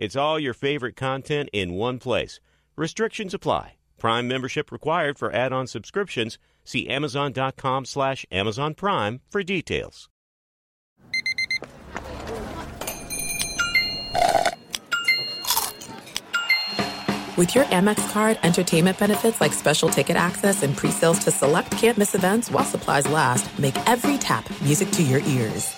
It's all your favorite content in one place. Restrictions apply. Prime membership required for add-on subscriptions. See Amazon.com slash Amazon Prime for details. With your Amex card, entertainment benefits like special ticket access and pre-sales to select campus events while supplies last, make every tap music to your ears.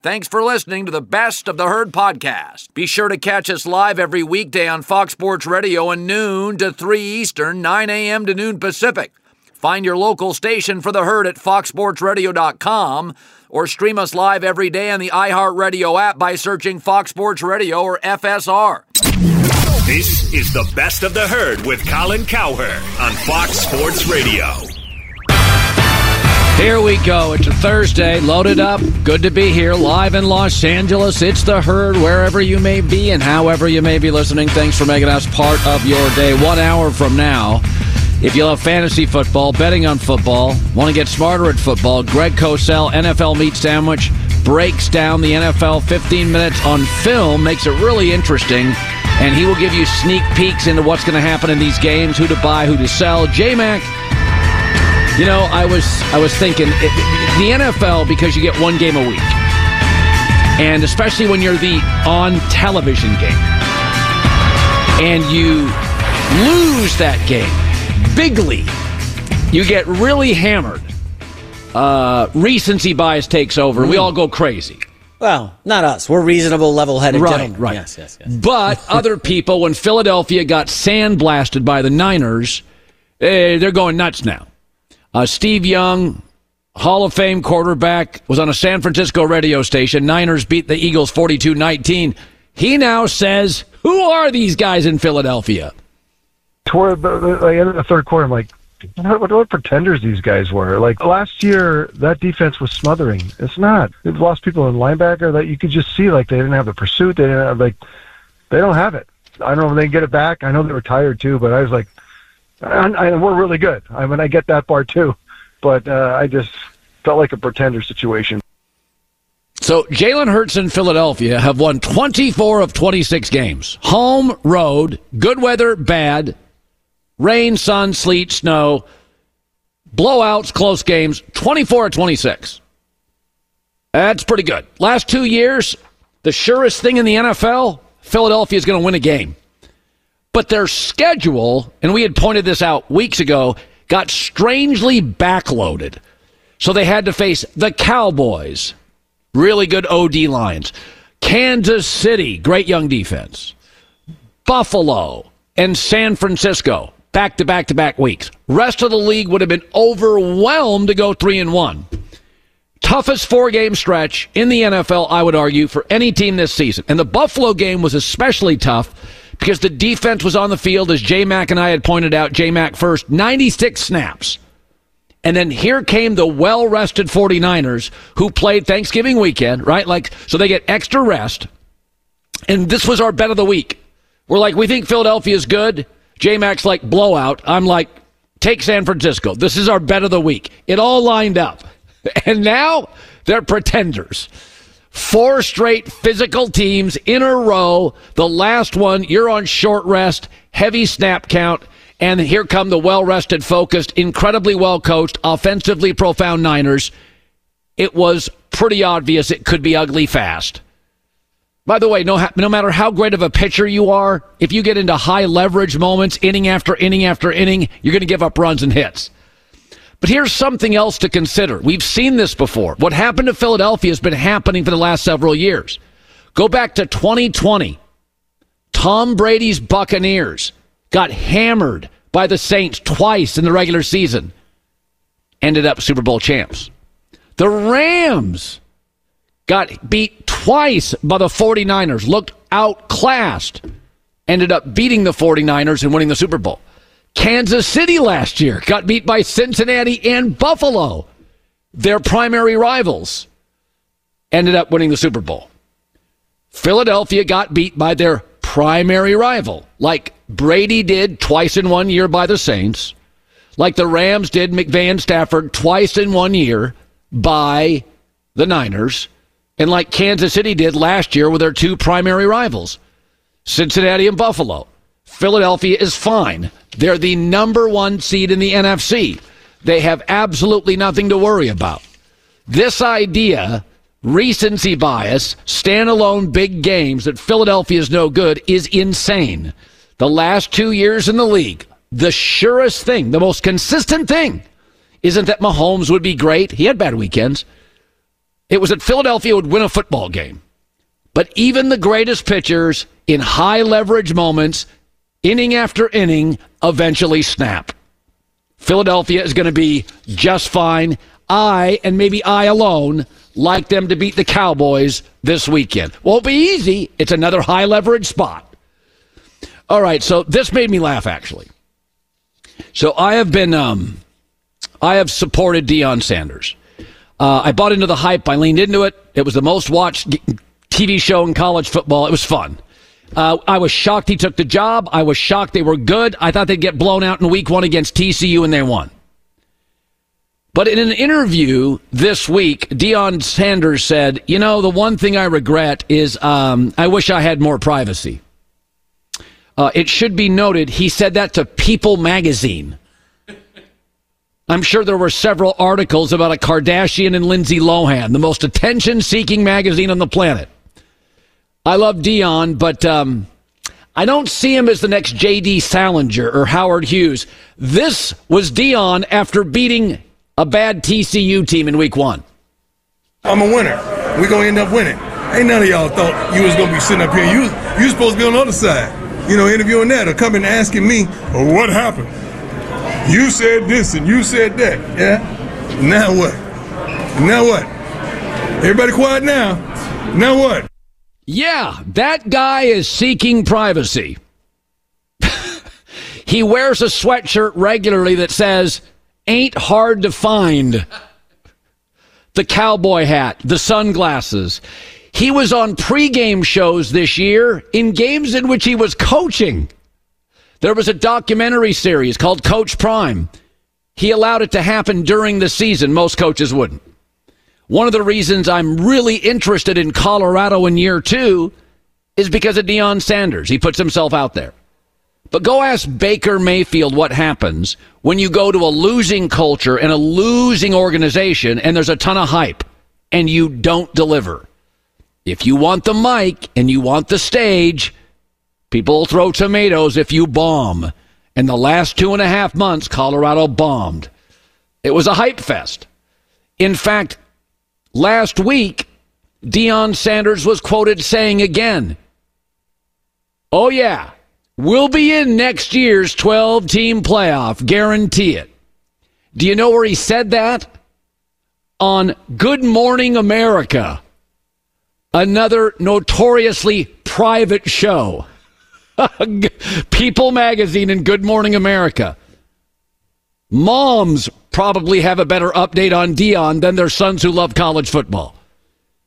Thanks for listening to the Best of the Herd podcast. Be sure to catch us live every weekday on Fox Sports Radio at noon to 3 Eastern, 9 a.m. to noon Pacific. Find your local station for the herd at foxsportsradio.com or stream us live every day on the iHeartRadio app by searching Fox Sports Radio or FSR. This is the best of the herd with Colin Cowherd on Fox Sports Radio. Here we go. It's a Thursday, loaded up. Good to be here, live in Los Angeles. It's the herd, wherever you may be and however you may be listening. Thanks for making us part of your day. One hour from now, if you love fantasy football, betting on football, want to get smarter at football, Greg Cosell, NFL Meat Sandwich, breaks down the NFL 15 minutes on film, makes it really interesting and he will give you sneak peeks into what's going to happen in these games, who to buy, who to sell. J Mac, you know, I was I was thinking it, the NFL because you get one game a week, and especially when you're the on television game, and you lose that game bigly, you get really hammered. Uh, recency bias takes over. We all go crazy. Well, not us. We're reasonable, level-headed Right, gentlemen. right. Yes, yes, yes. But other people, when Philadelphia got sandblasted by the Niners, eh, they're going nuts now. Uh, Steve Young, Hall of Fame quarterback, was on a San Francisco radio station. Niners beat the Eagles 42 19. He now says, Who are these guys in Philadelphia? toward the, the, the end of the third quarter, I'm like, what, what, what pretenders these guys were. Like last year, that defense was smothering. It's not. They've lost people in linebacker that you could just see like they didn't have the pursuit. They didn't have like they don't have it. I don't know if they can get it back. I know they were tired too, but I was like, and, and we're really good. I mean, I get that part too, but uh, I just felt like a pretender situation. So Jalen Hurts in Philadelphia have won 24 of 26 games. Home, road, good weather, bad, rain, sun, sleet, snow, blowouts, close games, 24 of 26. That's pretty good. Last two years, the surest thing in the NFL, Philadelphia is going to win a game. But their schedule, and we had pointed this out weeks ago, got strangely backloaded. So they had to face the Cowboys, really good OD lines, Kansas City, great young defense, Buffalo, and San Francisco, back to back to back weeks. Rest of the league would have been overwhelmed to go three and one. Toughest four game stretch in the NFL, I would argue, for any team this season. And the Buffalo game was especially tough because the defense was on the field, as J Mac and I had pointed out. J Mac first, 96 snaps. And then here came the well rested 49ers who played Thanksgiving weekend, right? Like, so they get extra rest. And this was our bet of the week. We're like, we think Philadelphia is good. J Mac's like, blowout. I'm like, take San Francisco. This is our bet of the week. It all lined up. And now they're pretenders. Four straight physical teams in a row. The last one, you're on short rest, heavy snap count. And here come the well rested, focused, incredibly well coached, offensively profound Niners. It was pretty obvious it could be ugly fast. By the way, no, no matter how great of a pitcher you are, if you get into high leverage moments, inning after inning after inning, you're going to give up runs and hits. But here's something else to consider. We've seen this before. What happened to Philadelphia has been happening for the last several years. Go back to 2020. Tom Brady's Buccaneers got hammered by the Saints twice in the regular season. Ended up Super Bowl champs. The Rams got beat twice by the 49ers, looked outclassed, ended up beating the 49ers and winning the Super Bowl. Kansas City last year got beat by Cincinnati and Buffalo, their primary rivals, ended up winning the Super Bowl. Philadelphia got beat by their primary rival, like Brady did twice in one year by the Saints, like the Rams did McVay Stafford twice in one year by the Niners, and like Kansas City did last year with their two primary rivals, Cincinnati and Buffalo. Philadelphia is fine. They're the number one seed in the NFC. They have absolutely nothing to worry about. This idea, recency bias, standalone big games that Philadelphia is no good is insane. The last two years in the league, the surest thing, the most consistent thing, isn't that Mahomes would be great. He had bad weekends. It was that Philadelphia would win a football game. But even the greatest pitchers in high leverage moments, inning after inning, eventually snap. Philadelphia is going to be just fine. I, and maybe I alone, like them to beat the Cowboys this weekend. Won't be easy. It's another high leverage spot. All right, so this made me laugh, actually. So I have been, um, I have supported Deion Sanders. Uh, I bought into the hype. I leaned into it. It was the most watched TV show in college football. It was fun. Uh, I was shocked he took the job. I was shocked they were good. I thought they'd get blown out in week one against TCU, and they won. But in an interview this week, Deion Sanders said, You know, the one thing I regret is um, I wish I had more privacy. Uh, it should be noted, he said that to People magazine. I'm sure there were several articles about a Kardashian and Lindsay Lohan, the most attention seeking magazine on the planet. I love Deion, but um, I don't see him as the next J.D. Salinger or Howard Hughes. This was Deion after beating a bad TCU team in week one. I'm a winner. We're going to end up winning. Ain't none of y'all thought you was going to be sitting up here. You, you supposed to be on the other side, you know, interviewing that or coming asking me, oh, what happened? You said this and you said that. Yeah? Now what? Now what? Everybody quiet now. Now what? Yeah, that guy is seeking privacy. he wears a sweatshirt regularly that says, ain't hard to find. The cowboy hat, the sunglasses. He was on pregame shows this year in games in which he was coaching. There was a documentary series called Coach Prime. He allowed it to happen during the season. Most coaches wouldn't. One of the reasons I'm really interested in Colorado in year two is because of Deion Sanders. He puts himself out there. But go ask Baker Mayfield what happens when you go to a losing culture and a losing organization and there's a ton of hype and you don't deliver. If you want the mic and you want the stage, People throw tomatoes if you bomb. And the last two and a half months, Colorado bombed. It was a hype fest. In fact, last week, Deion Sanders was quoted saying again, Oh, yeah, we'll be in next year's 12 team playoff, guarantee it. Do you know where he said that? On Good Morning America, another notoriously private show. People Magazine and Good Morning America. Moms probably have a better update on Deion than their sons who love college football.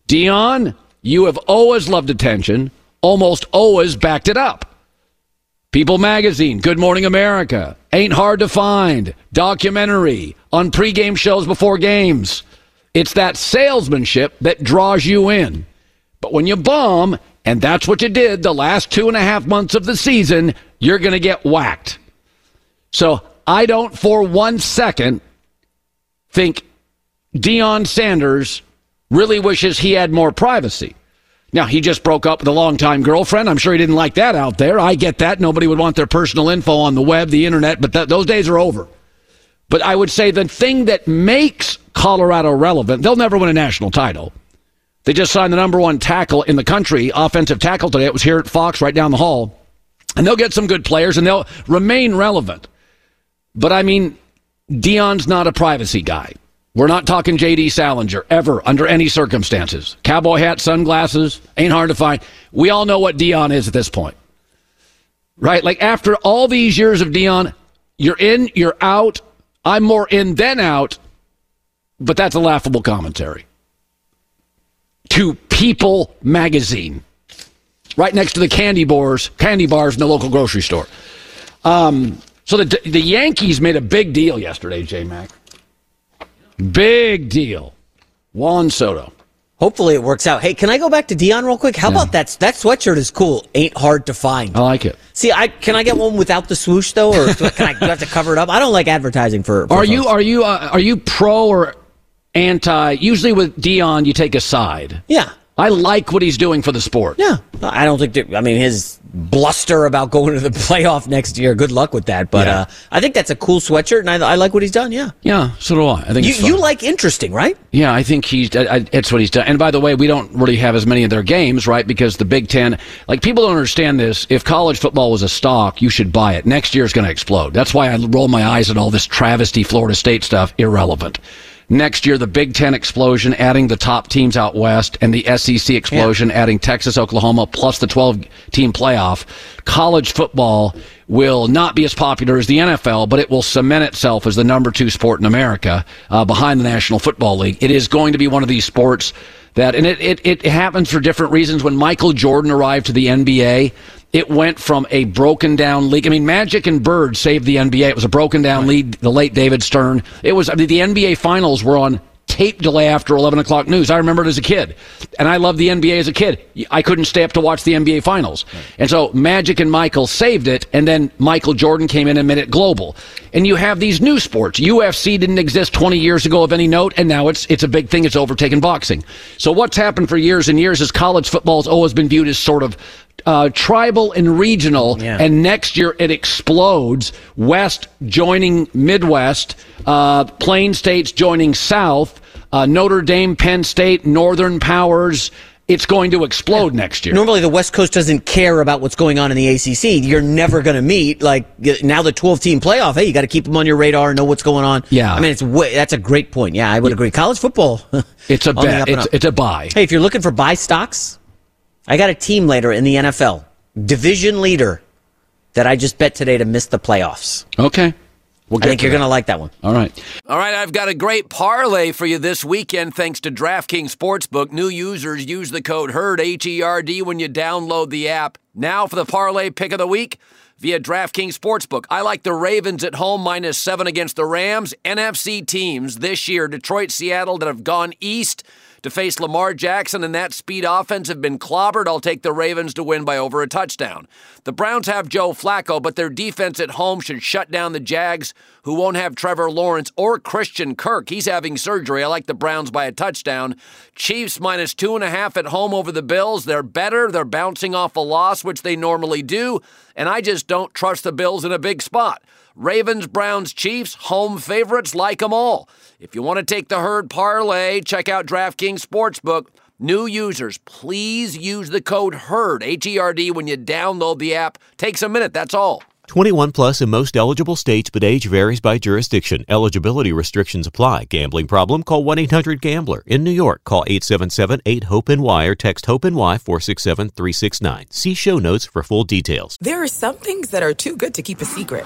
Deion, you have always loved attention, almost always backed it up. People Magazine, Good Morning America, Ain't Hard to Find, documentary, on pregame shows before games. It's that salesmanship that draws you in. But when you bomb, and that's what you did the last two and a half months of the season, you're going to get whacked. So I don't for one second think Deion Sanders really wishes he had more privacy. Now, he just broke up with a longtime girlfriend. I'm sure he didn't like that out there. I get that. Nobody would want their personal info on the web, the internet, but th- those days are over. But I would say the thing that makes Colorado relevant, they'll never win a national title. They just signed the number one tackle in the country, offensive tackle today. It was here at Fox right down the hall. And they'll get some good players and they'll remain relevant. But I mean, Deion's not a privacy guy. We're not talking J.D. Salinger ever under any circumstances. Cowboy hat, sunglasses, ain't hard to find. We all know what Deion is at this point. Right? Like after all these years of Deion, you're in, you're out. I'm more in than out. But that's a laughable commentary. To People magazine. Right next to the candy bars, candy bars in the local grocery store. Um, so the the Yankees made a big deal yesterday, J Mac. Big deal. Juan Soto. Hopefully it works out. Hey, can I go back to Deion real quick? How Yeah. about that? That sweatshirt is cool. Ain't hard to find. I like it. See, I can I get one without the swoosh though, or do I- can I have to cover it up? I don't like advertising for. for Are you are you uh, are you pro or anti? Usually with Deion, you take a side. Yeah. I like what he's doing for the sport. Yeah, I don't think. That, I mean, his bluster about going to the playoff next year. Good luck with that. But Yeah. uh, I think that's a cool sweatshirt, and I, I like what he's done. Yeah. Yeah, so do I. I think You, it's you like interesting, right? Yeah, I think he's. I, I, it's what he's done. And by the way, we don't really have as many of their games, right? Because the Big Ten, like people don't understand this. If college football was a stock, you should buy it. Next year is going to explode. That's why I roll my eyes at all this travesty Florida State stuff. Irrelevant. Next year, the Big Ten explosion, adding the top teams out west, and the SEC explosion, adding Texas, Oklahoma, plus the 12 team playoff. College football will not be as popular as the NFL, but it will cement itself as the number two sport in America uh, behind the National Football League. It is going to be one of these sports that, and it, it, it happens for different reasons. When Michael Jordan arrived to the NBA, it went from a broken down league. I mean, Magic and Bird saved the NBA. It was a broken down league. The late David Stern. It was. I mean, the NBA finals were on tape delay after 11 o'clock news. I remember it as a kid. And I loved the NBA as a kid. I couldn't stay up to watch the NBA finals. And so Magic and Michael saved it. And then Michael Jordan came in and made it global. And you have these new sports. UFC didn't exist 20 years ago of any note. And now it's, it's a big thing. It's overtaken boxing. So what's happened for years and years is college football has always been viewed as sort of uh, tribal and regional, Yeah. and next year it explodes. West joining Midwest, uh, Plain States joining South, uh, Notre Dame, Penn State, Northern Powers. It's going to explode next year. Normally, the West Coast doesn't care about what's going on in the ACC. You're never going to meet. Like now, the 12 team playoff. Hey, you got to keep them on your radar, and know what's going on. Yeah. I mean, it's way, that's a great point. Yeah, I would agree. College football. It's a bet. It's, it's a buy. Hey, if you're looking for buy stocks, I got a team later in the NFL, division leader, that I just bet today to miss the playoffs. Okay. We'll I think you're going to like that one. All right. All right, I've got a great parlay for you this weekend thanks to DraftKings Sportsbook. New users use the code HERD, H E R D, when you download the app. Now for the parlay pick of the week via DraftKings Sportsbook. I like the Ravens at home minus seven against the Rams. NFC teams this year, Detroit, Seattle, that have gone east to face Lamar Jackson and that speed offense have been clobbered. I'll take the Ravens to win by over a touchdown. The Browns have Joe Flacco, but their defense at home should shut down the Jags, who won't have Trevor Lawrence or Christian Kirk. He's having surgery. I like the Browns by a touchdown. Chiefs minus two and a half at home over the Bills. They're better. They're bouncing off a loss, which they normally do, and I just don't trust the Bills in a big spot. Ravens, Browns, Chiefs, home favorites, like them all. If you want to take the herd parlay, check out DraftKings Sportsbook. New users, please use the code HERD, H E R D, when you download the app. Takes a minute, that's all. 21 plus in most eligible states, but age varies by jurisdiction. Eligibility restrictions apply. Gambling problem? Call 1 800 Gambler. In New York, call 877 8 HOPE NY or text HOPE NY 467 369. See show notes for full details. There are some things that are too good to keep a secret.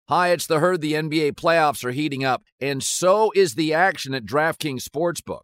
Hi, it's the herd. The NBA playoffs are heating up, and so is the action at DraftKings Sportsbook,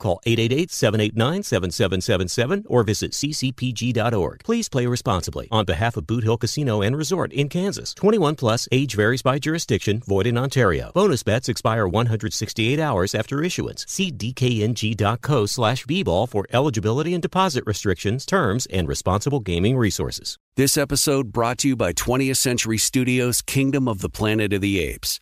Call 888 789 7777 or visit ccpg.org. Please play responsibly. On behalf of Boot Hill Casino and Resort in Kansas, 21 plus, age varies by jurisdiction, void in Ontario. Bonus bets expire 168 hours after issuance. See dkng.co slash bball for eligibility and deposit restrictions, terms, and responsible gaming resources. This episode brought to you by 20th Century Studios' Kingdom of the Planet of the Apes.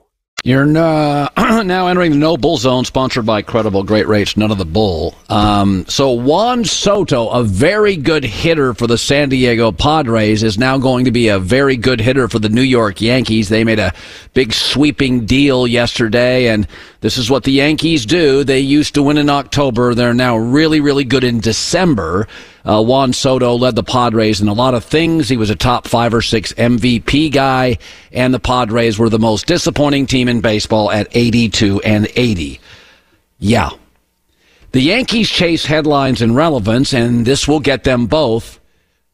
You're uh, now entering the no bull zone, sponsored by Credible Great Rates, none of the bull. Um, so Juan Soto, a very good hitter for the San Diego Padres, is now going to be a very good hitter for the New York Yankees. They made a big sweeping deal yesterday, and this is what the Yankees do. They used to win in October. They're now really, really good in December. Uh, Juan Soto led the Padres in a lot of things. He was a top five or six MVP guy, and the Padres were the most disappointing team in baseball at 82 and 80. Yeah. The Yankees chase headlines and relevance, and this will get them both.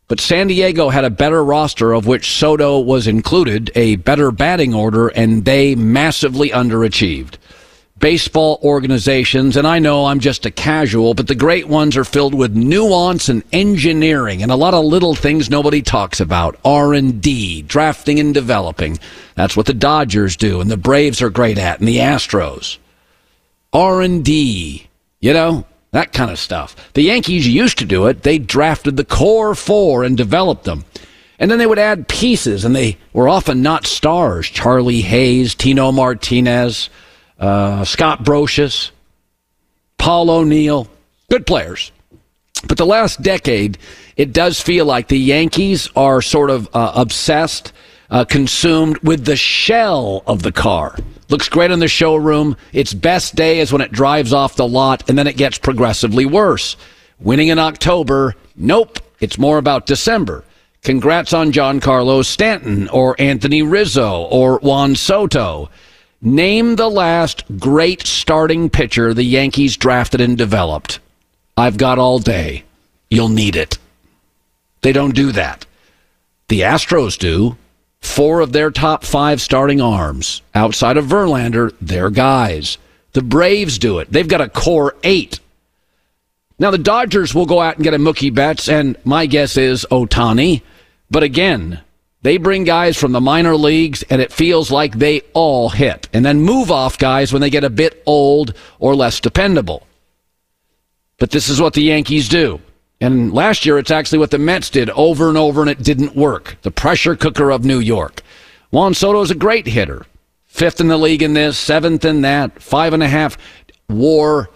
But San Diego had a better roster, of which Soto was included, a better batting order, and they massively underachieved baseball organizations, and I know I'm just a casual, but the great ones are filled with nuance and engineering and a lot of little things nobody talks about. R&D, drafting and developing. That's what the Dodgers do and the Braves are great at and the Astros. R&D, you know, that kind of stuff. The Yankees used to do it. They drafted the core four and developed them. And then they would add pieces, and they were often not stars. Charlie Hayes, Tino Martinez, uh, Scott Brosius, Paul O'Neill, good players. But the last decade, it does feel like the Yankees are sort of uh, obsessed, uh, consumed with the shell of the car. Looks great in the showroom. Its best day is when it drives off the lot, and then it gets progressively worse. Winning in October, nope, it's more about December. Congrats on Giancarlo Stanton or Anthony Rizzo or Juan Soto. Name the last great starting pitcher the Yankees drafted and developed. I've got all day. You'll need it. They don't do that. The Astros do. Four of their top five starting arms, outside of Verlander, they're guys. The Braves do it. They've got a core eight. Now, the Dodgers will go out and get a Mookie Betts, and my guess is Ohtani. But again, they bring guys from the minor leagues, and it feels like they all hit, and then move off guys when they get a bit old or less dependable. But this is what the Yankees do. And last year, it's actually what the Mets did over and over, and it didn't work. The pressure cooker of New York. Juan Soto is a great hitter. Fifth in the league in this, seventh in that, five and a half war.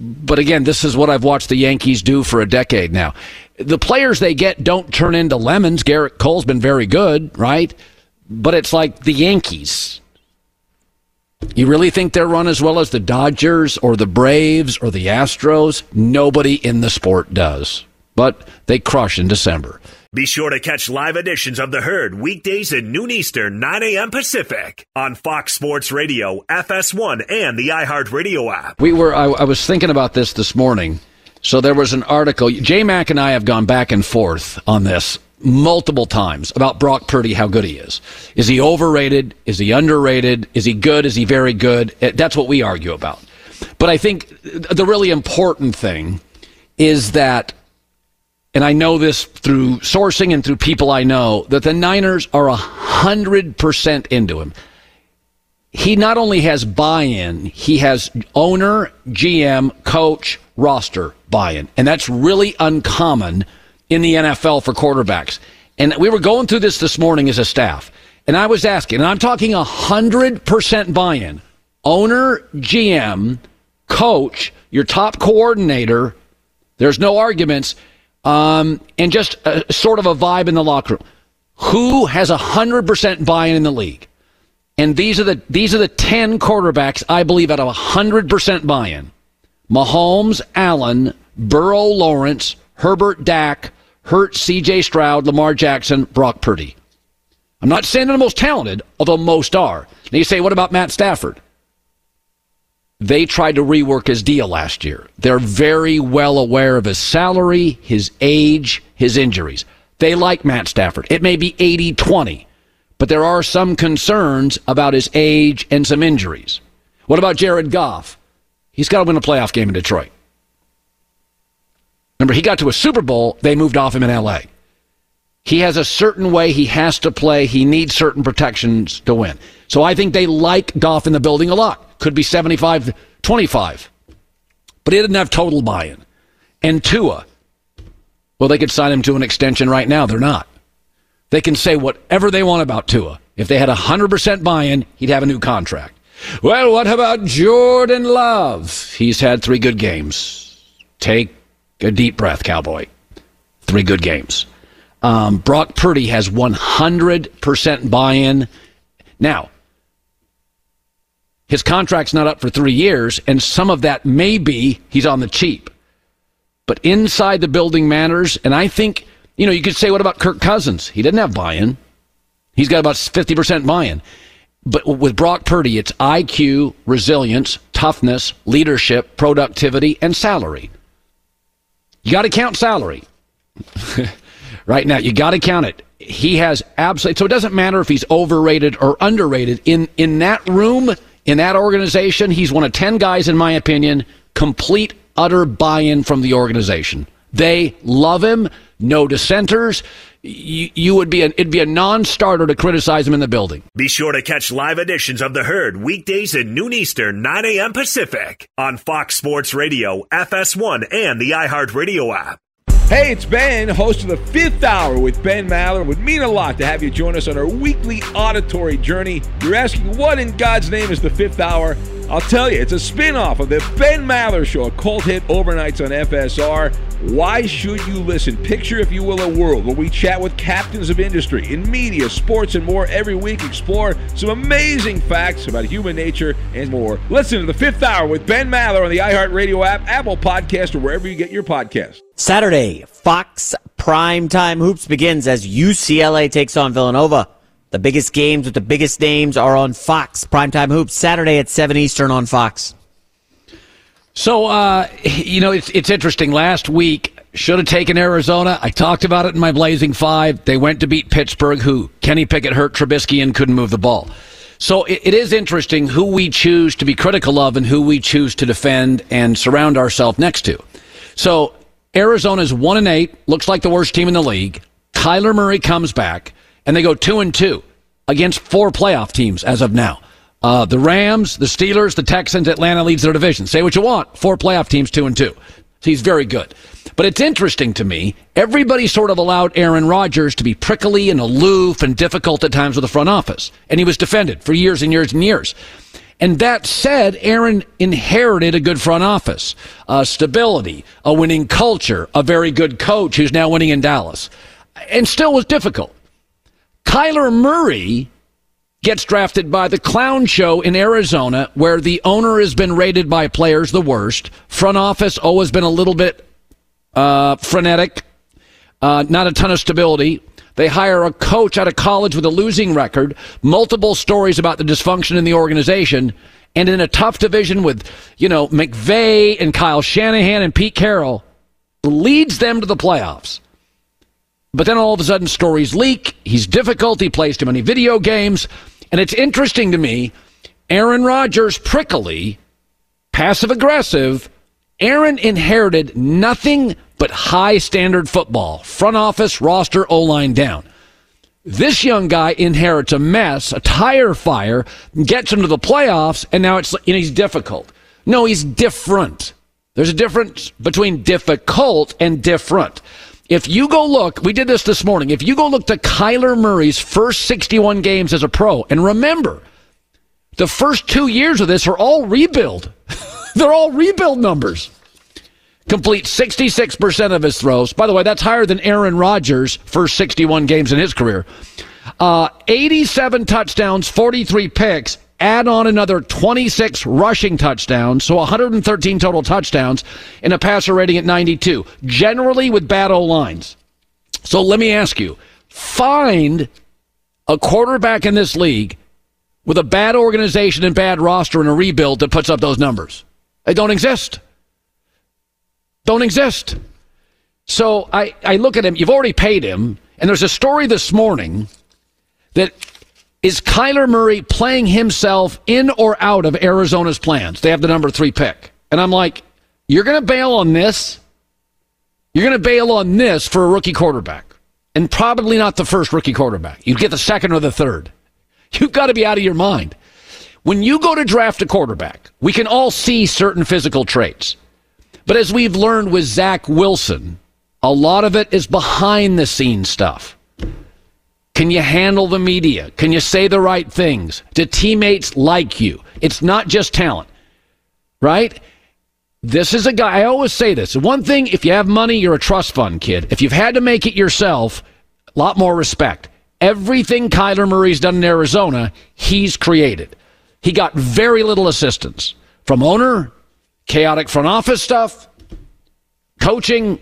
But again, this is what I've watched the Yankees do for a decade now the players they get don't turn into lemons. Gerrit Cole's been very good, right? But it's like the Yankees. You really think they're run as well as the Dodgers or the Braves or the Astros? Nobody in the sport does. But they crush in December. Be sure to catch live editions of The Herd weekdays at noon Eastern, 9 a.m. Pacific on Fox Sports Radio, FS1, and the iHeartRadio app. We were, I, I was thinking about this this morning so there was an article. J Mac and I have gone back and forth on this multiple times about Brock Purdy, how good he is. Is he overrated? Is he underrated? Is he good? Is he very good? Eh, that's what we argue about. But I think the really important thing is that, and I know this through sourcing and through people I know, that the Niners are a hundred percent into him. He not only has buy-in, he has owner, GM, coach, roster buy-in, and that's really uncommon in the NFL for quarterbacks. And we were going through this this morning as a staff, And I was asking, and I'm talking 100% buy in. Owner, GM, coach, your top coordinator, there's no arguments, um, and just a, sort of a vibe in the locker room. Who has 100% buy in in the league? And these are the these are the 10 quarterbacks I believe at 100% buy in. Mahomes, Allen, Burrow, Lawrence, Herbert, Dak, Hurt, C.J. Stroud, Lamar Jackson, Brock Purdy. I'm not saying they're the most talented, although most are. Now you say, what about Matt Stafford? They tried to rework his deal last year. They're very well aware of his salary, his age, his injuries. They like Matt Stafford. It may be 80 20, but there are some concerns about his age and some injuries. What about Jared Goff? He's got to win a playoff game in Detroit. Remember, he got to a Super Bowl, they moved off him in LA. He has a certain way he has to play. He needs certain protections to win. So I think they like Goff in the building a lot. Could be 75 25. But he didn't have total buy in. And Tua, well, they could sign him to an extension right now. They're not. They can say whatever they want about Tua. If they had 100% buy in, he'd have a new contract. Well, what about Jordan Love? He's had three good games. Take a deep breath, Cowboy. Three good games. Um, Brock Purdy has 100% buy in. Now, his contract's not up for three years, and some of that may be he's on the cheap. But inside the building matters, and I think, you know, you could say, what about Kirk Cousins? He didn't have buy in. He's got about 50% buy in. But with Brock Purdy, it's IQ, resilience, toughness, leadership, productivity, and salary. You got to count salary. right now, you got to count it. He has absolutely, so it doesn't matter if he's overrated or underrated. In, in that room, in that organization, he's one of 10 guys, in my opinion, complete, utter buy in from the organization. They love him, no dissenters. You, you would be an, it'd be a non-starter to criticize him in the building. Be sure to catch live editions of The Herd weekdays at noon Eastern, 9 a.m. Pacific on Fox Sports Radio, FS1, and the iHeartRadio app. Hey, it's Ben, host of the fifth hour with Ben Maller. It would mean a lot to have you join us on our weekly auditory journey. You're asking, what in God's name is the fifth hour? I'll tell you, it's a spin off of the Ben Maller Show, a cult hit overnights on FSR. Why should you listen? Picture, if you will, a world where we chat with captains of industry in media, sports, and more every week. Explore some amazing facts about human nature and more. Listen to the fifth hour with Ben Maller on the iHeartRadio app, Apple Podcast, or wherever you get your podcast. Saturday, Fox Primetime Hoops begins as UCLA takes on Villanova. The biggest games with the biggest names are on Fox Primetime Hoops Saturday at 7 Eastern on Fox. So, uh, you know, it's, it's interesting. Last week, should have taken Arizona. I talked about it in my Blazing Five. They went to beat Pittsburgh, who Kenny Pickett hurt Trubisky and couldn't move the ball. So it, it is interesting who we choose to be critical of and who we choose to defend and surround ourselves next to. So Arizona's one and eight, looks like the worst team in the league. Kyler Murray comes back and they go two and two against four playoff teams as of now. Uh, the Rams, the Steelers, the Texans, Atlanta leads their division. Say what you want. Four playoff teams, two and two. He's very good. But it's interesting to me. Everybody sort of allowed Aaron Rodgers to be prickly and aloof and difficult at times with the front office. And he was defended for years and years and years. And that said, Aaron inherited a good front office, uh, stability, a winning culture, a very good coach who's now winning in Dallas, and still was difficult. Kyler Murray gets drafted by the clown show in Arizona, where the owner has been rated by players the worst. Front office always been a little bit uh, frenetic, uh, not a ton of stability. They hire a coach out of college with a losing record, multiple stories about the dysfunction in the organization, and in a tough division with, you know, McVay and Kyle Shanahan and Pete Carroll, leads them to the playoffs. But then all of a sudden stories leak. He's difficult. He plays too many video games. And it's interesting to me, Aaron Rodgers, prickly, passive aggressive. Aaron inherited nothing but high standard football, front office, roster, O line down. This young guy inherits a mess, a tire fire, gets into the playoffs, and now it's you know, he's difficult. No, he's different. There's a difference between difficult and different. If you go look, we did this this morning. If you go look to Kyler Murray's first 61 games as a pro, and remember, the first two years of this are all rebuild. They're all rebuild numbers. Complete 66% of his throws. By the way, that's higher than Aaron Rodgers' first 61 games in his career. Uh, 87 touchdowns, 43 picks. Add on another 26 rushing touchdowns, so 113 total touchdowns, and a passer rating at 92. Generally with bad O lines. So let me ask you find a quarterback in this league with a bad organization and bad roster and a rebuild that puts up those numbers. They don't exist. Don't exist. So I, I look at him, you've already paid him, and there's a story this morning that is Kyler Murray playing himself in or out of Arizona's plans? They have the number three pick. And I'm like, you're going to bail on this? You're going to bail on this for a rookie quarterback. And probably not the first rookie quarterback. You'd get the second or the third. You've got to be out of your mind. When you go to draft a quarterback, we can all see certain physical traits. But as we've learned with Zach Wilson, a lot of it is behind the scenes stuff. Can you handle the media? Can you say the right things? Do teammates like you? It's not just talent, right? This is a guy, I always say this. One thing, if you have money, you're a trust fund kid. If you've had to make it yourself, a lot more respect. Everything Kyler Murray's done in Arizona, he's created. He got very little assistance from owner, chaotic front office stuff, coaching.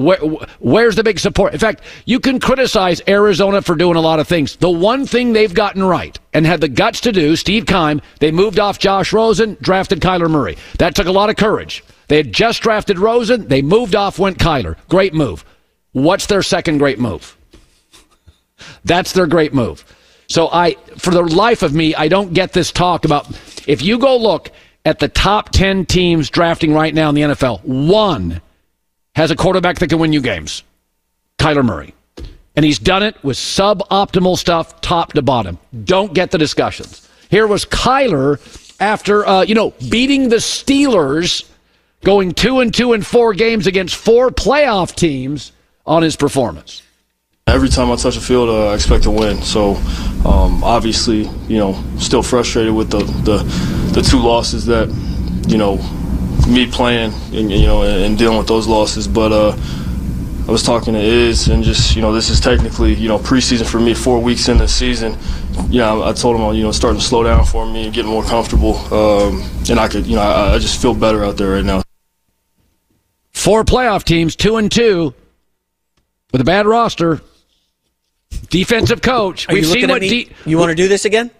Where, where's the big support? In fact, you can criticize Arizona for doing a lot of things. The one thing they've gotten right and had the guts to do, Steve Keim, they moved off Josh Rosen, drafted Kyler Murray. That took a lot of courage. They had just drafted Rosen, they moved off, went Kyler. Great move. What's their second great move? That's their great move. So I, for the life of me, I don't get this talk about if you go look at the top 10 teams drafting right now in the NFL, one has a quarterback that can win you games. Kyler Murray. And he's done it with suboptimal stuff, top to bottom. Don't get the discussions. Here was Kyler after, uh, you know, beating the Steelers, going two and two in four games against four playoff teams on his performance. Every time I touch a field, uh, I expect to win. So, um, obviously, you know, still frustrated with the, the the two losses that, you know, me playing and you know and, dealing with those losses. But uh, I was talking to Iz and just you know this is technically you know preseason for me, four weeks in the season. Yeah, I told him you know starting to slow down for me and getting more comfortable, um, and I could you know I, I just feel better out there right now. Four playoff teams, two and two, with a bad roster. Defensive coach. Are We've seen what. De- you want to do this again?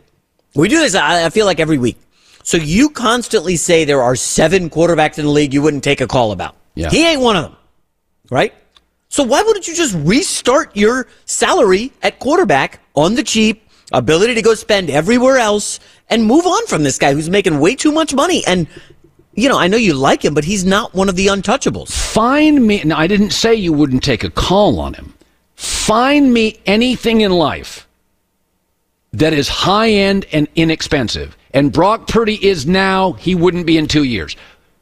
We do this. I, I feel like every week. So you constantly say there are seven quarterbacks in the league you wouldn't take a call about. Yeah. He ain't one of them, right? So why wouldn't you just restart your salary at quarterback on the cheap, ability to go spend everywhere else, and move on from this guy who's making way too much money? And you know, I know you like him, but he's not one of the untouchables. Find me. Now, I didn't say you wouldn't take a call on him. Find me anything in life that is high end and inexpensive. And Brock Purdy is now, he wouldn't be in two years.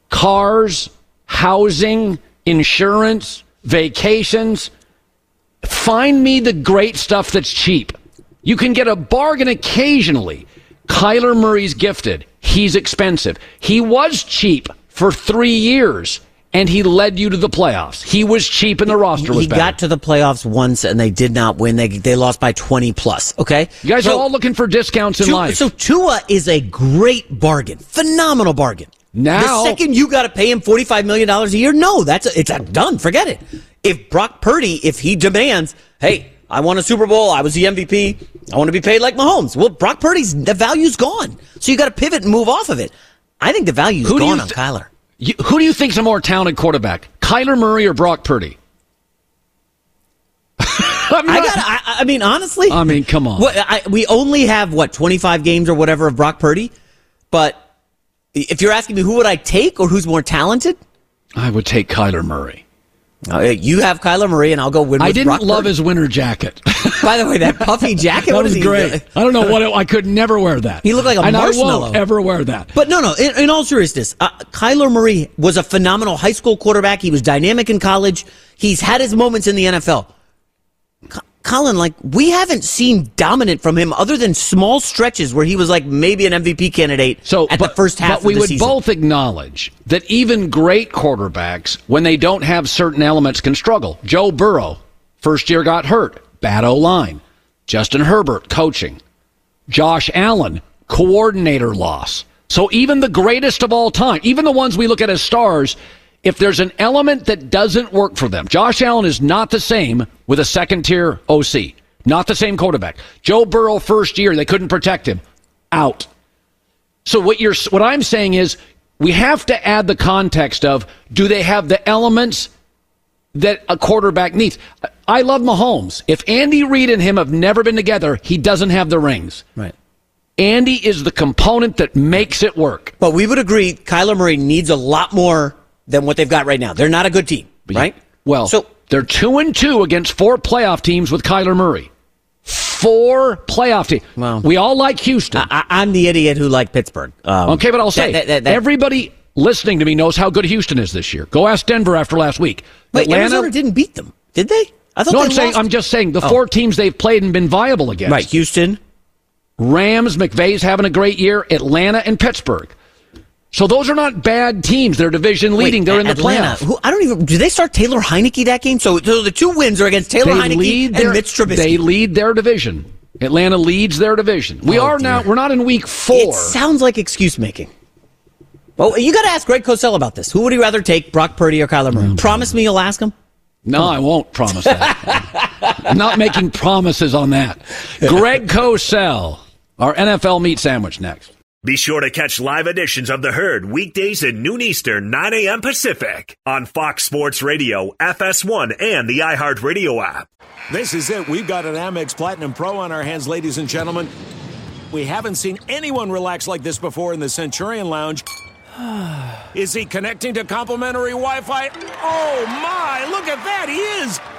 Cars, housing, insurance, vacations. Find me the great stuff that's cheap. You can get a bargain occasionally. Kyler Murray's gifted. He's expensive. He was cheap for three years and he led you to the playoffs. He was cheap and the roster was He better. got to the playoffs once and they did not win. They they lost by 20 plus, okay? You guys So- are all looking for discounts in Tu- life. So Tua is a great bargain, phenomenal bargain. Now- the second you got to pay him forty five million dollars a year, no, that's a, it's a done. Forget it. If Brock Purdy, if he demands, hey, I won a Super Bowl, I was the MVP, I want to be paid like Mahomes. Well, Brock Purdy's the value's gone, so you got to pivot and move off of it. I think the value's Who gone on th- Kyler. You, who do you think's a more talented quarterback, Kyler Murray or Brock Purdy? I'm I not- got. I, I mean, honestly. I mean, come on. What, I, we only have what twenty five games or whatever of Brock Purdy, but if you're asking me who would I take or who's more talented, I would take Kyler Murray. Uh, you have Kyler Murray, and I'll go win. I didn't Brock love Purdy. his winter jacket. By the way, that puffy jacket that was great. I don't know what it, I could never wear that. He looked like a and marshmallow. I won't ever wear that. But no, no. In, in all seriousness, uh, Kyler Murray was a phenomenal high school quarterback. He was dynamic in college. He's had his moments in the NFL. Co- Colin, like we haven't seen dominant from him other than small stretches where he was like maybe an MVP candidate. So at but, the first half but we would season. both acknowledge that even great quarterbacks, when they don't have certain elements, can struggle. Joe Burrow, first year got hurt, bad O line. Justin Herbert, coaching. Josh Allen, coordinator loss. So even the greatest of all time, even the ones we look at as stars, if there's an element that doesn't work for them, Josh Allen is not the same with a second tier OC. Not the same quarterback. Joe Burrow first year, they couldn't protect him. Out. So what you're what I'm saying is we have to add the context of do they have the elements that a quarterback needs? I love Mahomes. If Andy Reid and him have never been together, he doesn't have the rings. Right. Andy is the component that makes it work. But we would agree Kyler Murray needs a lot more than what they've got right now. They're not a good team, right? Well, So they're two and two against four playoff teams with Kyler Murray. Four playoff teams. Well, we all like Houston. I, I'm the idiot who liked Pittsburgh. Um, okay, but I'll say that- that- that- everybody listening to me knows how good Houston is this year. Go ask Denver after last week. Wait, Atlanta Arizona didn't beat them, did they? I thought no, they I'm saying lost. I'm just saying the Oh. four teams they've played and been viable against. right. Houston, Rams, McVay's having a great year. Atlanta and Pittsburgh. So those are not bad teams. They're division leading. Wait, They're in the Atlanta. playoff. Who, I don't even. Do they start Taylor Heinicke that game? So, so the two wins are against Taylor they Heinicke lead and their, Mitch Trubisky. They lead their division. Atlanta leads their division. We Oh, are now. We're not in week four. It sounds like excuse making. Well, you got to ask Greg Cosell about this. Who would he rather take, Brock Purdy or Kyler Murray? Promise me you'll ask him. No, I won't promise that. I'm not making promises on that. Greg Cosell, our NFL meat sandwich next. Be sure to catch live editions of The Herd weekdays at noon Eastern, 9 a.m. Pacific on Fox Sports Radio, FS1, and the iHeartRadio app. This is it. We've got an Amex Platinum Pro on our hands, ladies and gentlemen. We haven't seen anyone relax like this before in the Centurion Lounge. Is he connecting to complimentary Wi Fi? Oh my, look at that, he is!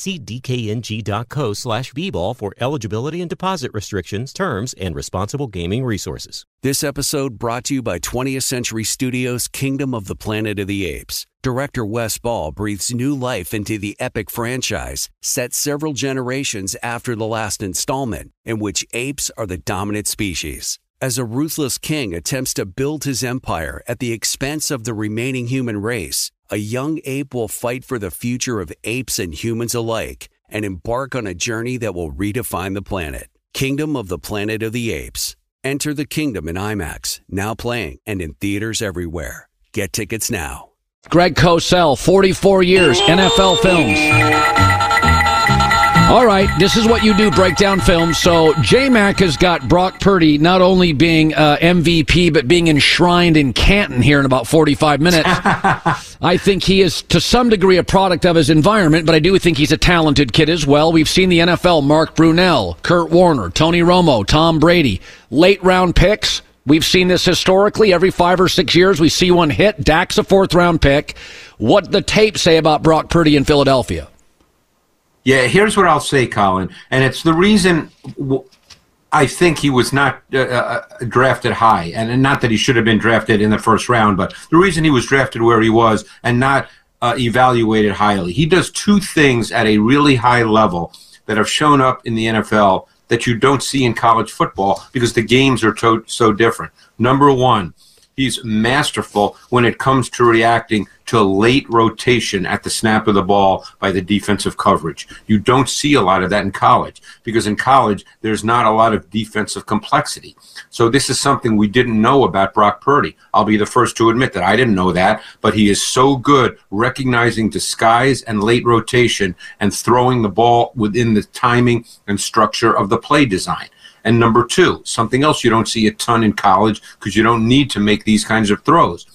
See dkng.co slash bball for eligibility and deposit restrictions, terms, and responsible gaming resources. This episode brought to you by 20th Century Studios' Kingdom of the Planet of the Apes. Director Wes Ball breathes new life into the epic franchise, set several generations after the last installment, in which apes are the dominant species. As a ruthless king attempts to build his empire at the expense of the remaining human race, a young ape will fight for the future of apes and humans alike and embark on a journey that will redefine the planet. Kingdom of the Planet of the Apes. Enter the kingdom in IMAX, now playing and in theaters everywhere. Get tickets now. Greg Cosell, 44 years, NFL films. All right, this is what you do breakdown film. So J Mac has got Brock Purdy not only being uh, MVP, but being enshrined in Canton here in about 45 minutes. I think he is to some degree a product of his environment, but I do think he's a talented kid as well. We've seen the NFL, Mark Brunell, Kurt Warner, Tony Romo, Tom Brady, late round picks. We've seen this historically. Every five or six years, we see one hit. Dak's a fourth round pick. What the tape say about Brock Purdy in Philadelphia? Yeah, here's what I'll say, Colin, and it's the reason I think he was not uh, uh, drafted high, and not that he should have been drafted in the first round, but the reason he was drafted where he was and not uh, evaluated highly. He does two things at a really high level that have shown up in the NFL that you don't see in college football because the games are to- so different. Number one, he's masterful when it comes to reacting to late rotation at the snap of the ball by the defensive coverage. You don't see a lot of that in college because in college, there's not a lot of defensive complexity. So this is something we didn't know about Brock Purdy. I'll be the first to admit that I didn't know that, but he is so good recognizing disguise and late rotation and throwing the ball within the timing and structure of the play design. And number two, something else you don't see a ton in college because you don't need to make these kinds of throws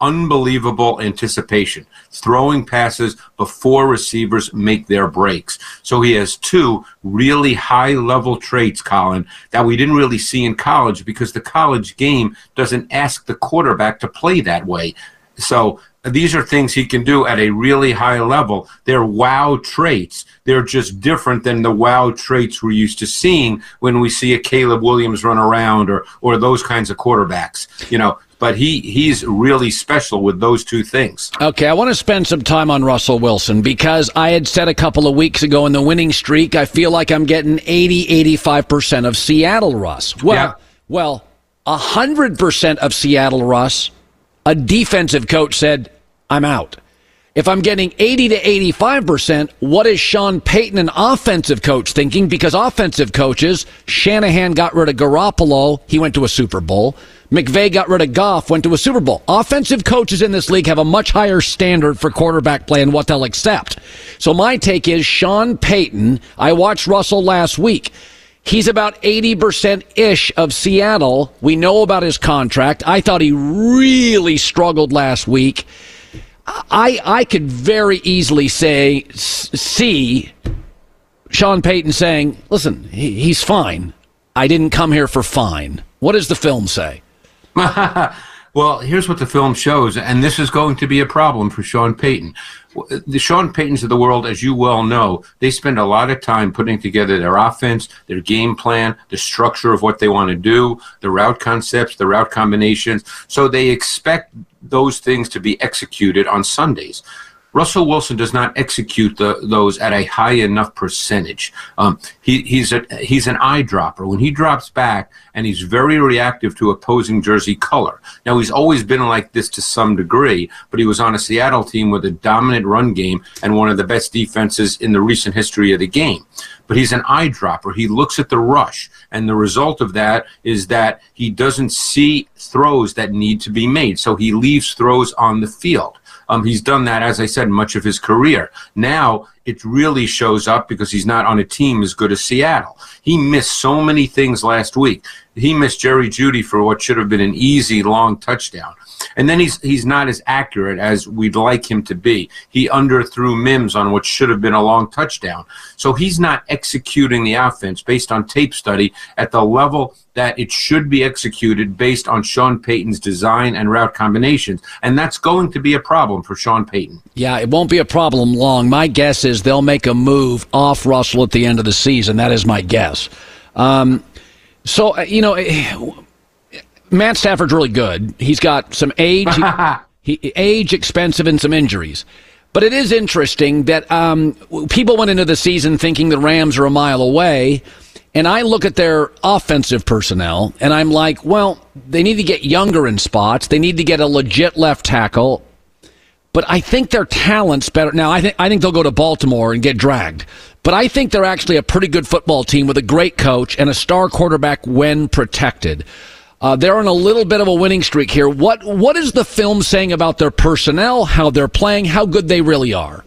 unbelievable anticipation, throwing passes before receivers make their breaks. So he has two really high level traits, Colin, that we didn't really see in college because the college game doesn't ask the quarterback to play that way. So these are things he can do at a really high level. They're wow traits. They're just different than the wow traits we're used to seeing when we see a Caleb Williams run around or or those kinds of quarterbacks. You know, but he he's really special with those two things. Okay, I want to spend some time on Russell Wilson because I had said a couple of weeks ago in the winning streak, I feel like I'm getting 80 85% of Seattle Russ. Well, yeah. well, 100% of Seattle Russ, a defensive coach said, "I'm out." If I'm getting 80 to 85%, what is Sean Payton, an offensive coach, thinking? Because offensive coaches, Shanahan got rid of Garoppolo. He went to a Super Bowl. McVay got rid of Goff, went to a Super Bowl. Offensive coaches in this league have a much higher standard for quarterback play and what they'll accept. So my take is Sean Payton. I watched Russell last week. He's about 80% ish of Seattle. We know about his contract. I thought he really struggled last week. I I could very easily say see Sean Payton saying, "Listen, he, he's fine. I didn't come here for fine." What does the film say? well, here's what the film shows, and this is going to be a problem for Sean Payton. The Sean Paytons of the world, as you well know, they spend a lot of time putting together their offense, their game plan, the structure of what they want to do, the route concepts, the route combinations. So they expect those things to be executed on Sundays. Russell Wilson does not execute the, those at a high enough percentage. Um, he, he's a, he's an eyedropper. When he drops back, and he's very reactive to opposing jersey color. Now he's always been like this to some degree, but he was on a Seattle team with a dominant run game and one of the best defenses in the recent history of the game. But he's an eyedropper. He looks at the rush, and the result of that is that he doesn't see throws that need to be made. So he leaves throws on the field. Um, he's done that, as I said, much of his career. Now it really shows up because he's not on a team as good as Seattle. He missed so many things last week. He missed Jerry Jeudy for what should have been an easy long touchdown. And then he's he's not as accurate as we'd like him to be. He underthrew Mims on what should have been a long touchdown. So he's not executing the offense based on tape study at the level that it should be executed based on Sean Payton's design and route combinations. And that's going to be a problem for Sean Payton. Yeah, it won't be a problem long. My guess is they'll make a move off Russell at the end of the season. That is my guess. Um, so, uh, you know, Matt Stafford's really good. He's got some age, he, age, expensive, and some injuries. But it is interesting that um, people went into the season thinking the Rams are a mile away, and I look at their offensive personnel, and I'm like, well, they need to get younger in spots. They need to get a legit left tackle. But I think their talent's better. Now, I think I think they'll go to Baltimore and get dragged. But I think they're actually a pretty good football team with a great coach and a star quarterback when protected. Uh, they're on a little bit of a winning streak here. What what is the film saying about their personnel, how they're playing, how good they really are?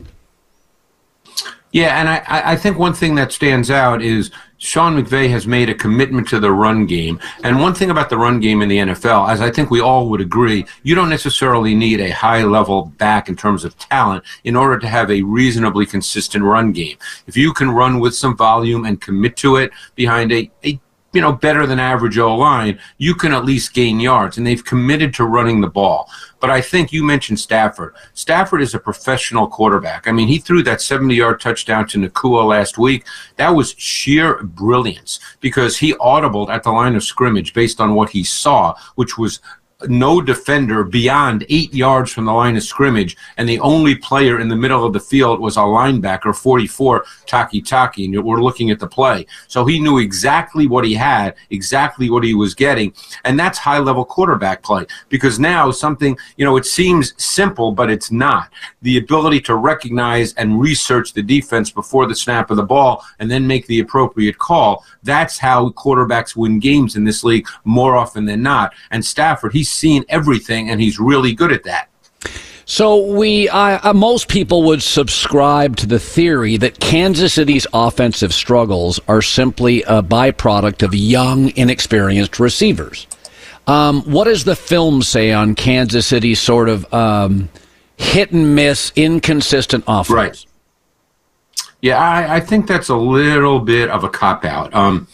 Yeah, and I, I think one thing that stands out is Sean McVay has made a commitment to the run game. And one thing about the run game in the NFL, as I think we all would agree, you don't necessarily need a high level back in terms of talent in order to have a reasonably consistent run game. If you can run with some volume and commit to it behind a, a you know, better than average O line, you can at least gain yards. And they've committed to running the ball. But I think you mentioned Stafford. Stafford is a professional quarterback. I mean, he threw that 70 yard touchdown to Nacua last week. That was sheer brilliance because he audibled at the line of scrimmage based on what he saw, which was no defender beyond eight yards from the line of scrimmage, and the only player in the middle of the field was a linebacker, 44, Takitaki, and we're looking at the play. So he knew exactly what he had, exactly what he was getting, and that's high level quarterback play because now something, you know, it seems simple, but it's not. The ability to recognize and research the defense before the snap of the ball and then make the appropriate call. That's how quarterbacks win games in this league more often than not. And Stafford, he's seen everything, and he's really good at that. So we, uh, most people would subscribe to the theory that Kansas City's offensive struggles are simply a byproduct of young, inexperienced receivers. Um, what does the film say on Kansas City's sort of um, hit and miss, inconsistent offense? Right. Yeah, I, I think that's a little bit of a cop out. Um,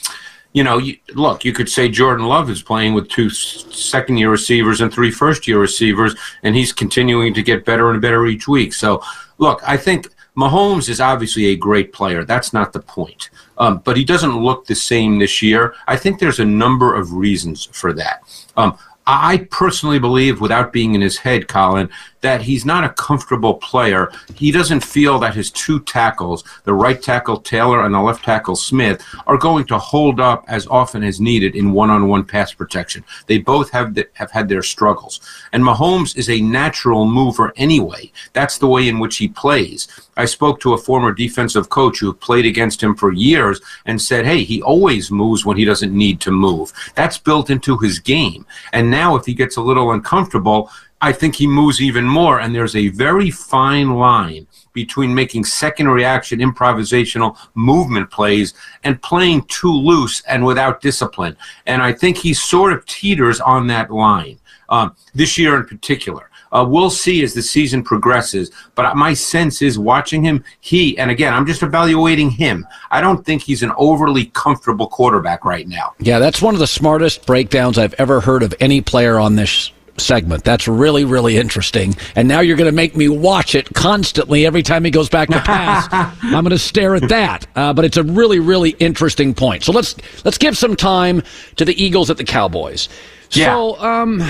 you know, you, look, you could say Jordan Love is playing with two second year receivers and three first year receivers, and he's continuing to get better and better each week. So, look, I think Mahomes is obviously a great player. That's not the point. Um, but he doesn't look the same this year. I think there's a number of reasons for that. Um, I personally believe, without being in his head, Colin, that he's not a comfortable player. He doesn't feel that his two tackles, the right tackle Taylor and the left tackle Smith, are going to hold up as often as needed in one-on-one pass protection. They both have the, have had their struggles. And Mahomes is a natural mover anyway. That's the way in which he plays. I spoke to a former defensive coach who played against him for years and said, "Hey, he always moves when he doesn't need to move. That's built into his game." And now if he gets a little uncomfortable, I think he moves even more. And there's a very fine line between making second reaction improvisational movement plays and playing too loose and without discipline. And I think he sort of teeters on that line um, this year in particular. Uh, we'll see as the season progresses. But my sense is watching him, he, and again, I'm just evaluating him. I don't think he's an overly comfortable quarterback right now. Yeah, that's one of the smartest breakdowns I've ever heard of any player on this segment. That's really, really interesting. And now you're going to make me watch it constantly every time he goes back to pass. I'm going to stare at that. Uh, but it's a really, really interesting point. So let's let's give some time to the Eagles at the Cowboys. Yeah. So um,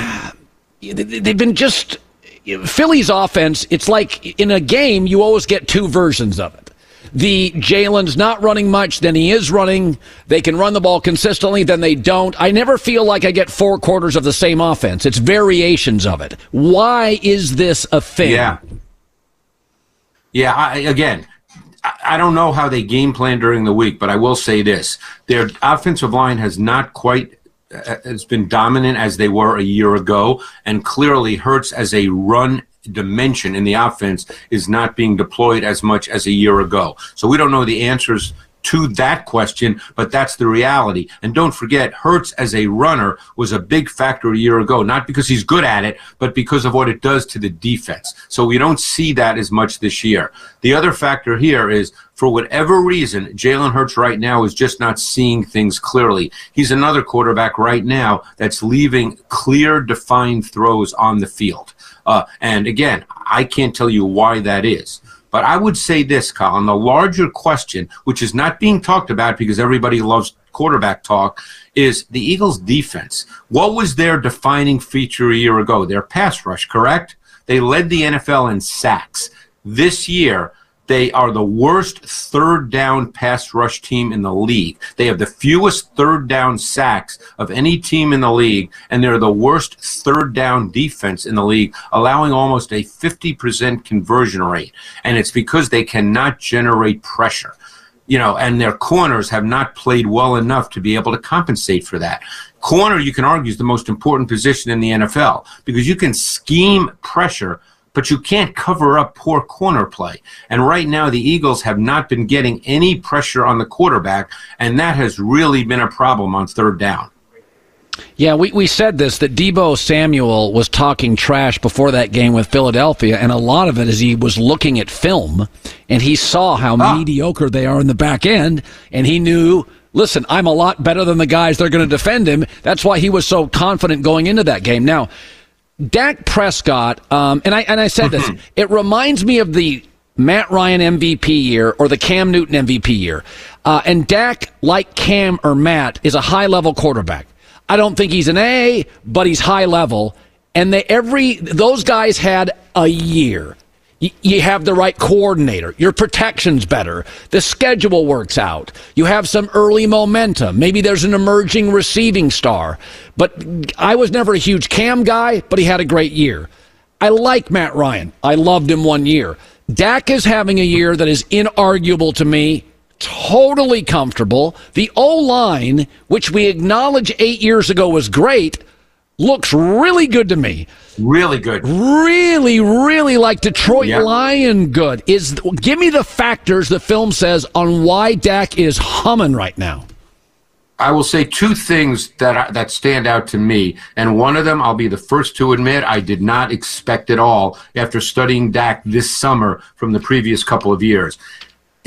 they've been just Philly's offense. It's like in a game, you always get two versions of it the Jalen's not running much, then he is running. They can run the ball consistently, then they don't. I never feel like I get four quarters of the same offense. It's variations of it. Why is this a thing? Yeah. Yeah, I, again, I don't know how they game plan during the week, but I will say this. Their offensive line has not quite uh, has been dominant as they were a year ago, and clearly Hurts as a run dimension in the offense is not being deployed as much as a year ago. So we don't know the answers to that question, but that's the reality. And don't forget, Hurts as a runner was a big factor a year ago, not because he's good at it, but because of what it does to the defense. So we don't see that as much this year. The other factor here is for whatever reason, Jalen Hurts right now is just not seeing things clearly. He's another quarterback right now that's leaving clear, defined throws on the field. Uh, and again, I can't tell you why that is. But I would say this, Colin, the larger question, which is not being talked about because everybody loves quarterback talk, is the Eagles' defense. What was their defining feature a year ago? Their pass rush, correct? They led the NFL in sacks. This year, they are the worst third down pass rush team in the league. They have the fewest third down sacks of any team in the league, and they're the worst third down defense in the league, allowing almost a 50% conversion rate. And it's because they cannot generate pressure. You know, and their corners have not played well enough to be able to compensate for that. Corner, you can argue, is the most important position in the NFL because you can scheme pressure but you can't cover up poor corner play. And right now, the Eagles have not been getting any pressure on the quarterback, and that has really been a problem on third down. Yeah, we, we said this that Deebo Samuel was talking trash before that game with Philadelphia, and a lot of it is he was looking at film and he saw how ah. mediocre they are in the back end, and he knew, listen, I'm a lot better than the guys they're going to defend him. That's why he was so confident going into that game. Now, Dak Prescott, um, and I and I said this, it reminds me of the Matt Ryan MVP year or the Cam Newton MVP year. Uh, and Dak, like Cam or Matt, is a high level quarterback. I don't think he's an A, but he's high level. And they every those guys had a year. You, have the right coordinator. Your protection's better. The schedule works out. You have some early momentum. Maybe there's an emerging receiving star. But I was never a huge Cam guy, but he had a great year. I like Matt Ryan. I loved him one year. Dak is having a year that is inarguable to me totally comfortable. The O line, which we acknowledge eight years ago was great, looks really good to me. Really good. Really, really like Detroit yep. Lion good. Is give me the factors the film says on why Dak is humming right now. I will say two things that that stand out to me, and one of them I'll be the first to admit I did not expect at all after studying Dak this summer from the previous couple of years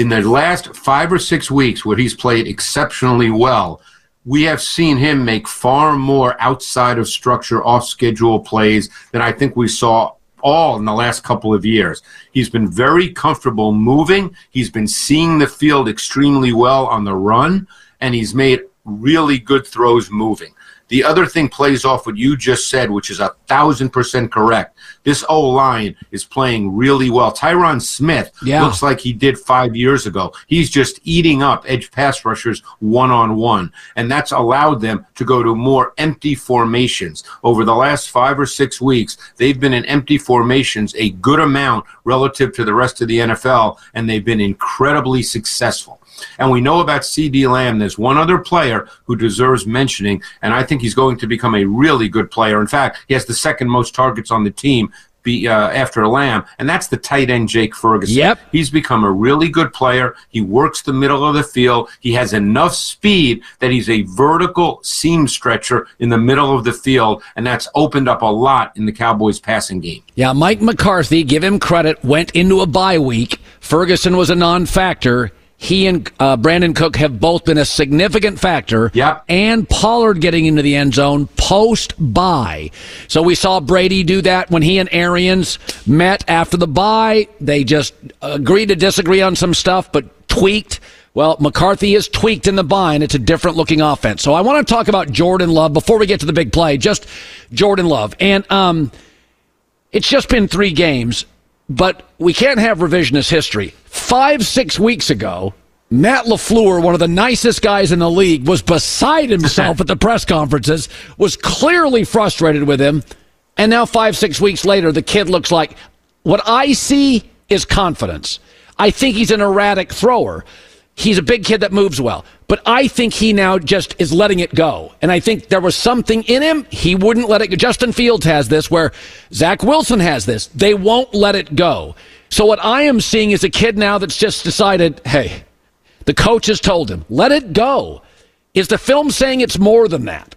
in the last five or six weeks where he's played exceptionally well, we have seen him make far more outside of structure, off schedule plays than I think we saw all in the last couple of years. He's been very comfortable moving. He's been seeing the field extremely well on the run, and he's made really good throws moving. The other thing plays off what you just said, which is a thousand percent correct. This O line is playing really well. Tyron Smith yeah. looks like he did five years ago. He's just eating up edge pass rushers one on one. And that's allowed them to go to more empty formations. Over the last five or six weeks, they've been in empty formations a good amount relative to the rest of the NFL, and they've been incredibly successful. And we know about CeeDee Lamb. There's one other player who deserves mentioning, and I think he's going to become a really good player. In fact, he has the second most targets on the team be uh, after Lamb, and that's the tight end Jake Ferguson. Yep, he's become a really good player. He works the middle of the field. He has enough speed that he's a vertical seam stretcher in the middle of the field, and that's opened up a lot in the Cowboys' passing game. Yeah, Mike McCarthy, give him credit, went into a bye week. Ferguson was a non-factor he and uh, Brandin Cook have both been a significant factor. Yep. And Pollard getting into the end zone post bye. So we saw Brady do that when he and Arians met after the bye. They just agreed to disagree on some stuff, but tweaked. Well, McCarthy is tweaked in the bye, and it's a different looking offense. So I want to talk about Jordan Love before we get to the big play. Just Jordan Love. And um, it's just been three games but we can't have revisionist history. Five, six weeks ago, Matt LaFleur, one of the nicest guys in the league, was beside himself at the press conferences, was clearly frustrated with him. And now, five, six weeks later, the kid looks like what I see is confidence. I think he's an erratic thrower. He's a big kid that moves well. But I think he now just is letting it go. And I think there was something in him. He wouldn't let it go. Justin Fields has this where Zach Wilson has this. They won't let it go. So what I am seeing is a kid now that's just decided, hey, the coach has told him, let it go. Is the film saying it's more than that?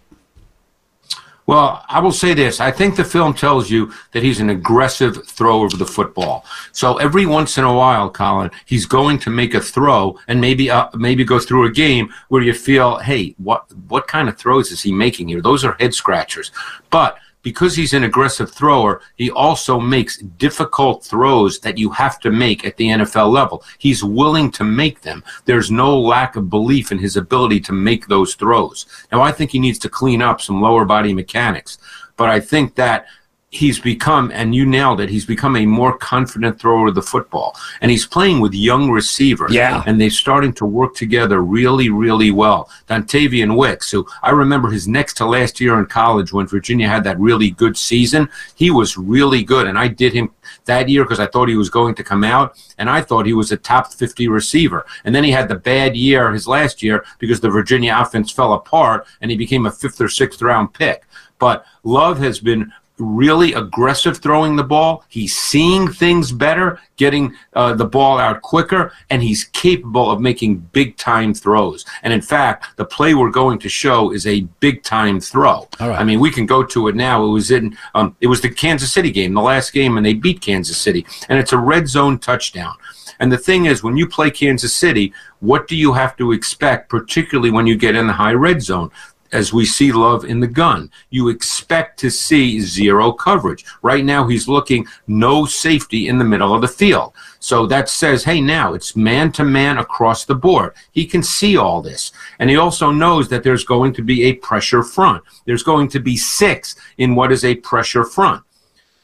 Well, I will say this. I think the film tells you that he's an aggressive thrower of the football. So every once in a while, Colin, he's going to make a throw and maybe uh, maybe go through a game where you feel, hey, what what kind of throws is he making here? Those are head scratchers. But because he's an aggressive thrower, he also makes difficult throws that you have to make at the NFL level. He's willing to make them. There's no lack of belief in his ability to make those throws. Now, I think he needs to clean up some lower body mechanics, but I think that he's become, and you nailed it, he's become a more confident thrower of the football. And he's playing with young receivers. Yeah. And they're starting to work together really, really well. Dontayvion Wicks, who I remember his next to last year in college when Virginia had that really good season, he was really good. And I did him that year because I thought he was going to come out, and I thought he was a top 50 receiver. And then he had the bad year his last year because the Virginia offense fell apart, and he became a fifth or sixth round pick. But Love has been really aggressive throwing the ball. He's seeing things better, getting uh, the ball out quicker, and he's capable of making big time throws. And in fact, the play we're going to show is a big time throw. Right. I mean, we can go to it now. It was in um, it was the Kansas City game, the last game, and they beat Kansas City, and it's a red zone touchdown. And the thing is, when you play Kansas City, what do you have to expect, particularly when you get in the high red zone? As we see love in the gun, you expect to see zero coverage. Right now, he's looking no safety in the middle of the field. So that says, hey, now it's man to man across the board. He can see all this. And he also knows that there's going to be a pressure front. There's going to be six in what is a pressure front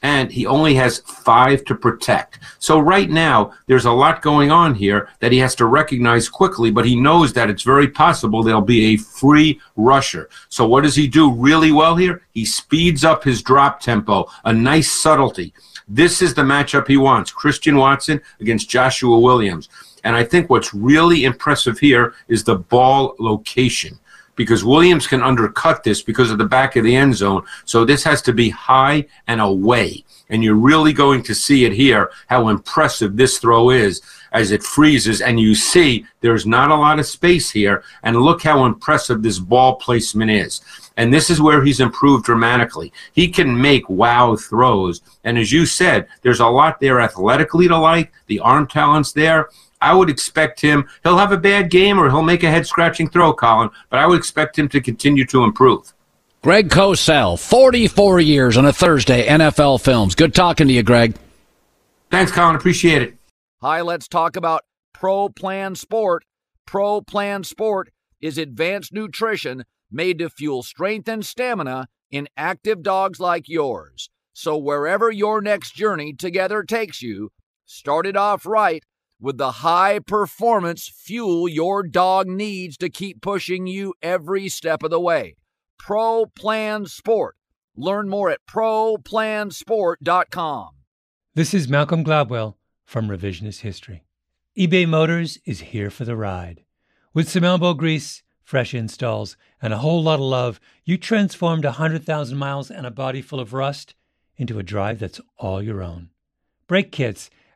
and he only has five to protect. So right now, there's a lot going on here that he has to recognize quickly, but he knows that it's very possible there'll be a free rusher. So what does he do really well here? He speeds up his drop tempo, a nice subtlety. This is the matchup he wants Christian Watson against Joshua Williams. And I think what's really impressive here is the ball location because Williams can undercut this because of the back of the end zone. So this has to be high and away. And you're really going to see it here how impressive this throw is as it freezes. And you see there's not a lot of space here. And look how impressive this ball placement is. And this is where he's improved dramatically. He can make wow throws. And as you said, there's a lot there athletically to like, the arm talent's there. I would expect him, he'll have a bad game or he'll make a head scratching throw, Colin, but I would expect him to continue to improve. Greg Cosell, 44 years on a Thursday, NFL Films. Good talking to you, Greg. Thanks, Colin. Appreciate it. Hi, let's talk about Pro Plan Sport. Pro Plan Sport is advanced nutrition made to fuel strength and stamina in active dogs like yours. So, wherever your next journey together takes you, start it off right with the high performance fuel your dog needs to keep pushing you every step of the way. Pro Plan Sport. Learn more at ProPlansport.com. This is Malcolm Gladwell from Revisionist History. eBay Motors is here for the ride. With some elbow grease, fresh installs, and a whole lot of love, you transformed 100,000 miles and a body full of rust into a drive that's all your own. Brake kits,